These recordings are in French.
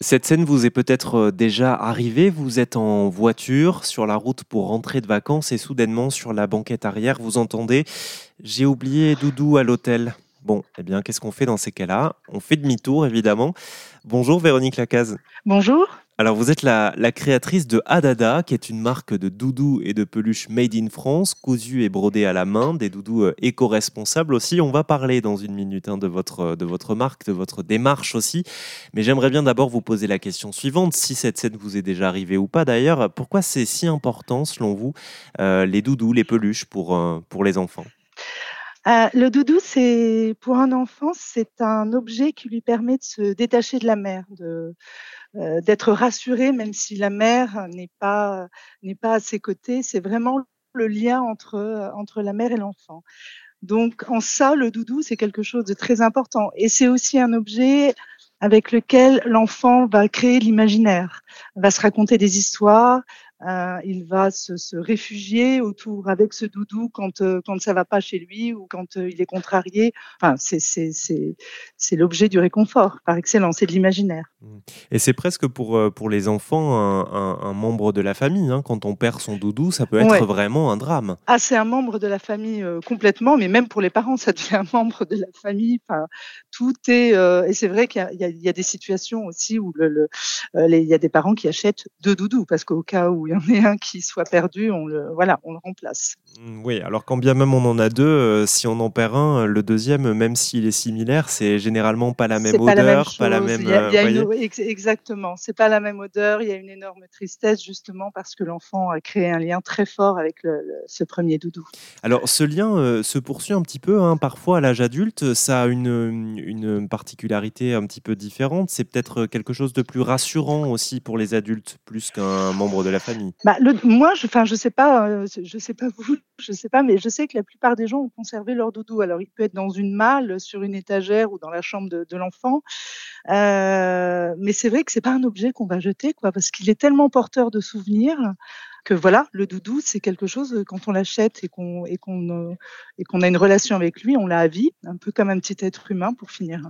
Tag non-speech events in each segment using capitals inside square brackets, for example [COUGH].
Cette scène vous est peut-être euh, déjà arrivée. Vous êtes en voiture sur la route pour rentrer de vacances et soudainement sur la banquette arrière, vous entendez J'ai oublié Doudou à l'hôtel. Bon, eh bien, qu'est-ce qu'on fait dans ces cas-là? On fait demi-tour, évidemment. Bonjour Véronique Lacaze. Bonjour. Alors, vous êtes la, créatrice de Adada, qui est une marque de doudous et de peluches made in France, cousus et brodés à la main, des doudous euh, éco-responsables aussi. On va parler dans une minute hein, de, votre, de votre marque, de votre démarche aussi. Mais j'aimerais bien d'abord vous poser la question suivante, si cette scène vous est déjà arrivée ou pas d'ailleurs. Pourquoi c'est si important, selon vous, euh, les doudous, les peluches pour, euh, pour les enfants? Le doudou, c'est pour un enfant, c'est un objet qui lui permet de se détacher de la mer, de, euh, d'être rassuré, même si la mère n'est pas n'est pas à ses côtés. C'est vraiment le lien entre entre la mère et l'enfant. Donc en ça, le doudou, c'est quelque chose de très important. Et c'est aussi un objet avec lequel l'enfant va créer l'imaginaire, va se raconter des histoires, euh, il va se, se, réfugier autour avec ce doudou quand euh, quand ça va pas chez lui ou quand euh, il est contrarié. Enfin, c'est c'est c'est c'est l'objet du réconfort par excellence, c'est de l'imaginaire. Mmh. Et c'est presque pour pour les enfants un, un, membre de la famille. Hein. Quand on perd son doudou, ça peut être vraiment un drame. Ah, c'est un membre de la famille complètement, mais même pour les parents, ça devient un membre de la famille. Enfin, tout est et c'est vrai qu'il y, y, y a, des situations aussi où le, le il y a des parents qui achètent deux doudous parce qu'au cas où il y en ait un qui soit perdu, on le, voilà, on le remplace. Mm, oui, alors quand bien même on en a deux, euh, si on en perd un, le deuxième, même s'il est similaire, c'est généralement pas la même odeur, pas la même. exactement, c'est pas la même odeur. Il y a une énorme tristesse justement parce que l'enfant a créé un lien très fort avec ce premier doudou. Alors ce lien euh, se poursuit un petit peu. Hein, parfois à l'âge adulte, ça a une, une particularité un petit peu différente. C'est peut-être quelque chose de plus rassurant aussi pour les adultes, plus qu'un membre de la famille. Bah, le, moi, je, enfin, je sais pas, euh, je sais pas vous, [LAUGHS] je sais pas, mais je sais que la plupart des gens ont conservé leur doudou. Alors, il peut être dans une malle, sur une étagère ou dans la chambre de, de l'enfant, euh, mais c'est vrai que c'est pas un objet qu'on va jeter, quoi, parce qu'il est tellement porteur de souvenirs que voilà, le doudou, c'est quelque chose euh, quand on l'achète et qu'on et qu'on euh, et qu'on a une relation avec lui, on l'a à vie, un peu comme un petit être humain pour finir.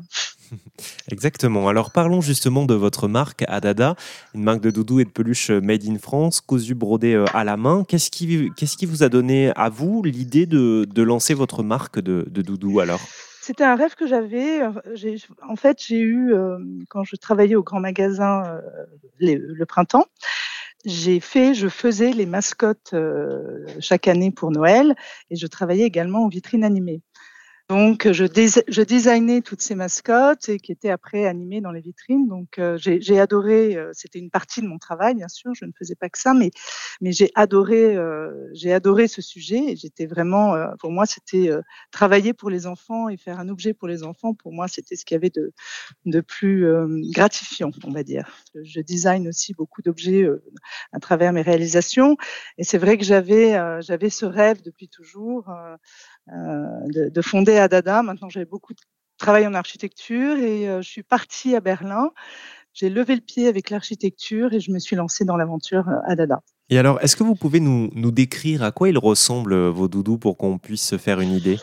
[LAUGHS] Exactement. Alors parlons justement de votre marque Adada, une marque de doudou et de peluche made in France, cousu brodé euh, à la main. Qu'est-ce qui, vous a donné à vous l'idée de, lancer votre marque de, de doudou alors? C'était un rêve que j'avais. En fait, j'ai eu, quand je travaillais au grand magasin le printemps, j'ai fait, je faisais les mascottes chaque année pour Noël et je travaillais également en vitrine animée. Donc, je, je designais toutes ces mascottes et qui étaient après animées dans les vitrines. Donc, euh, j'ai adoré. Euh, c'était une partie de mon travail, bien sûr. Je ne faisais pas que ça, mais mais j'ai adoré. Euh, j'ai adoré ce sujet. J'étais vraiment. pour moi, c'était travailler pour les enfants et faire un objet pour les enfants. Pour moi, c'était ce qu'il y avait de de plus gratifiant, on va dire. Je design aussi beaucoup d'objets à travers mes réalisations. Et c'est vrai que j'avais j'avais ce rêve depuis toujours de, de fonder à Dada. Maintenant, j'avais beaucoup de travail en architecture et euh, je suis partie à Berlin. J'ai levé le pied avec l'architecture et je me suis lancée dans l'aventure euh, à Dada. Et alors, est-ce que vous pouvez nous, nous, décrire à quoi ils ressemblent, euh, vos doudous, pour qu'on puisse se faire une idée?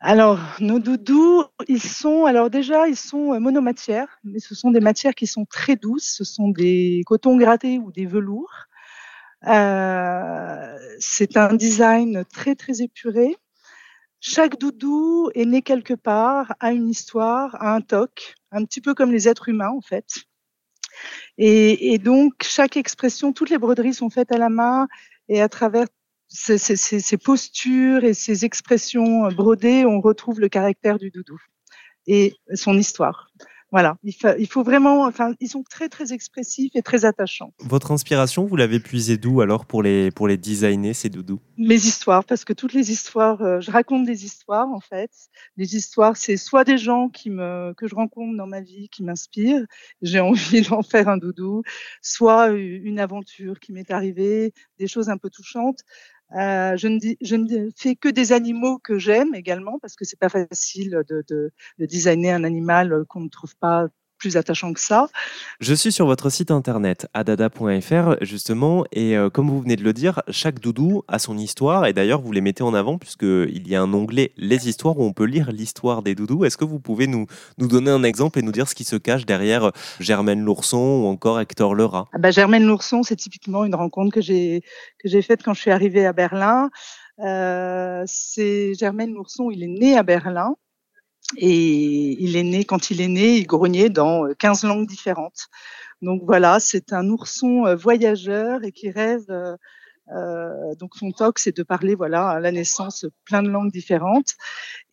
Alors, nos doudous, ils sont, alors déjà, ils sont monomatières, mais ce sont des matières qui sont très douces. Ce sont des cotons grattés ou des velours. Euh, c'est un design très, très épuré. Chaque doudou est né quelque part, a une histoire, a un toc, un petit peu comme les êtres humains en fait. Et, donc chaque expression, toutes les broderies sont faites à la main et à travers ces, postures et ces expressions brodées, on retrouve le caractère du doudou et son histoire. Voilà, il, il, faut vraiment, enfin, ils sont très très expressifs et très attachants. Votre inspiration, vous l'avez puisée d'où alors pour les pour les designer ces doudous? Mes histoires, parce que toutes les histoires, euh, je raconte des histoires en fait. Les histoires, c'est soit des gens qui me que je rencontre dans ma vie qui m'inspirent, j'ai envie [LAUGHS] d'en faire un doudou, soit une aventure qui m'est arrivée, des choses un peu touchantes. Euh, je, ne dis, je, ne fais que des animaux que j'aime également parce que c'est pas facile de, de, de, designer un animal qu'on ne trouve pas plus attachant que ça. Je suis sur votre site internet adada.fr justement et euh, comme vous venez de le dire, chaque doudou a son histoire et d'ailleurs vous les mettez en avant puisqu'il y a un onglet les histoires où on peut lire l'histoire des doudous. Est-ce que vous pouvez nous, nous donner un exemple et nous dire ce qui se cache derrière Germaine l'ourson ou encore Hector le rat ah bah, Germaine l'ourson, c'est typiquement une rencontre que j'ai que j'ai faite quand je suis arrivée à Berlin. Euh, c'est Germaine l'ourson, il est né à Berlin et il est né, quand il est né, il grognait dans 15 langues différentes. Donc voilà, c'est un ourson euh, voyageur et qui rêve euh, donc son toc, c'est de parler voilà à la naissance plein de langues différentes.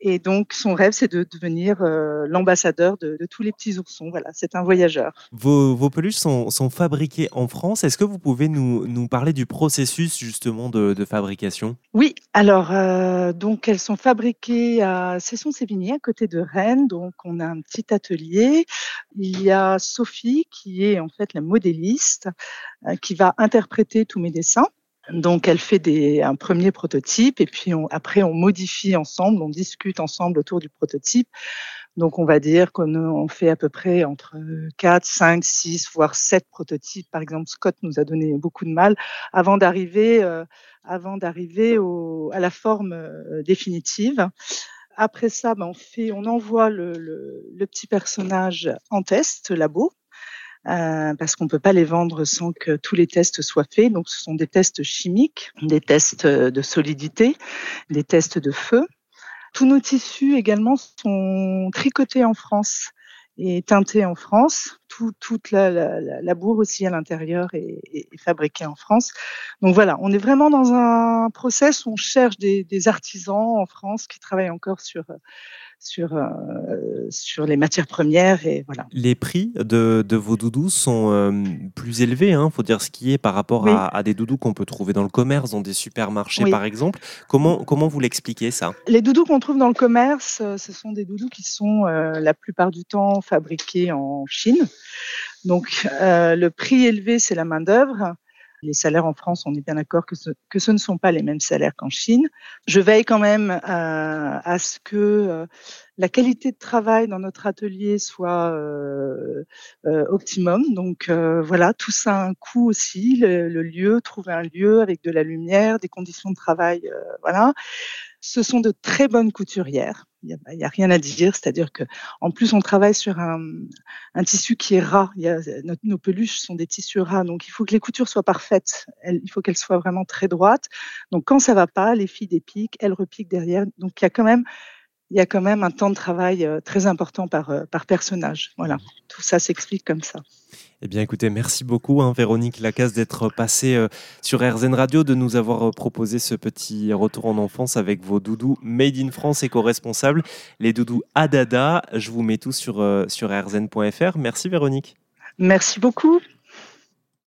Et donc son rêve, c'est de devenir euh, l'ambassadeur de, tous les petits oursons. Voilà, c'est un voyageur. Vos, peluches sont, fabriquées en France. Est-ce que vous pouvez nous, parler du processus justement de, fabrication? Oui, alors euh, donc elles sont fabriquées à Cesson-Sévigné, à côté de Rennes. Donc on a un petit atelier. Il y a Sophie qui est en fait la modéliste qui va interpréter tous mes dessins. Donc, elle fait des, un premier prototype et puis après, on modifie ensemble, on discute ensemble autour du prototype. Donc, on va dire qu'on fait à peu près entre 4, 5, 6, voire 7 prototypes. Par exemple, Scott nous a donné beaucoup de mal avant d'arriver, euh, avant d'arriver à la forme euh, définitive. Après ça, ben, on, fait, on envoie le, le, petit personnage en test labo euh, parce qu'on ne peut pas les vendre sans que tous les tests soient faits. Donc, ce sont des tests chimiques, des tests de solidité, des tests de feu. Tous nos tissus également sont tricotés en France et teintés en France. Toute la, la, bourre aussi à l'intérieur est, fabriquée en France. Donc voilà, on est vraiment dans un process où on cherche des, des artisans en France qui travaillent encore sur sur, euh, sur les matières premières. Et voilà. Les prix de, de vos doudous sont euh, plus élevés, il hein, faut dire ce qui est, par rapport à, des doudous qu'on peut trouver dans le commerce, dans des supermarchés par exemple. Comment, comment vous l'expliquez ça? Les doudous qu'on trouve dans le commerce, euh, ce sont des doudous qui sont la plupart du temps fabriqués en Chine. Donc le prix élevé, c'est la main-d'œuvre. Les salaires en France, on est bien d'accord que ce, ne sont pas les mêmes salaires qu'en Chine. Je veille quand même à, à ce que euh, la qualité de travail dans notre atelier soit euh, euh, optimum. Donc voilà, tout ça a un coût aussi. Le, lieu, trouver un lieu avec de la lumière, des conditions de travail, voilà. Ce sont de très bonnes couturières. Il n'y a, rien à dire, c'est-à-dire que en plus on travaille sur un, tissu qui est ras. Nos, peluches sont des tissus ras, donc il faut que les coutures soient parfaites. il faut qu'elles soient vraiment très droites. Donc quand ça va pas, les filles dépiquent, elles repiquent derrière. Donc il y a quand même il y a quand même un temps de travail euh, très important par, euh, par personnage. Voilà, tout ça s'explique comme ça. Eh bien, écoutez, merci beaucoup, hein, Véronique Lacasse, d'être passée euh, sur RZN Radio, de nous avoir proposé ce petit retour en enfance avec vos doudous Made in France éco-responsables, les doudous Adada. Je vous mets tout sur, sur rzn.fr. Merci, Véronique. Merci beaucoup.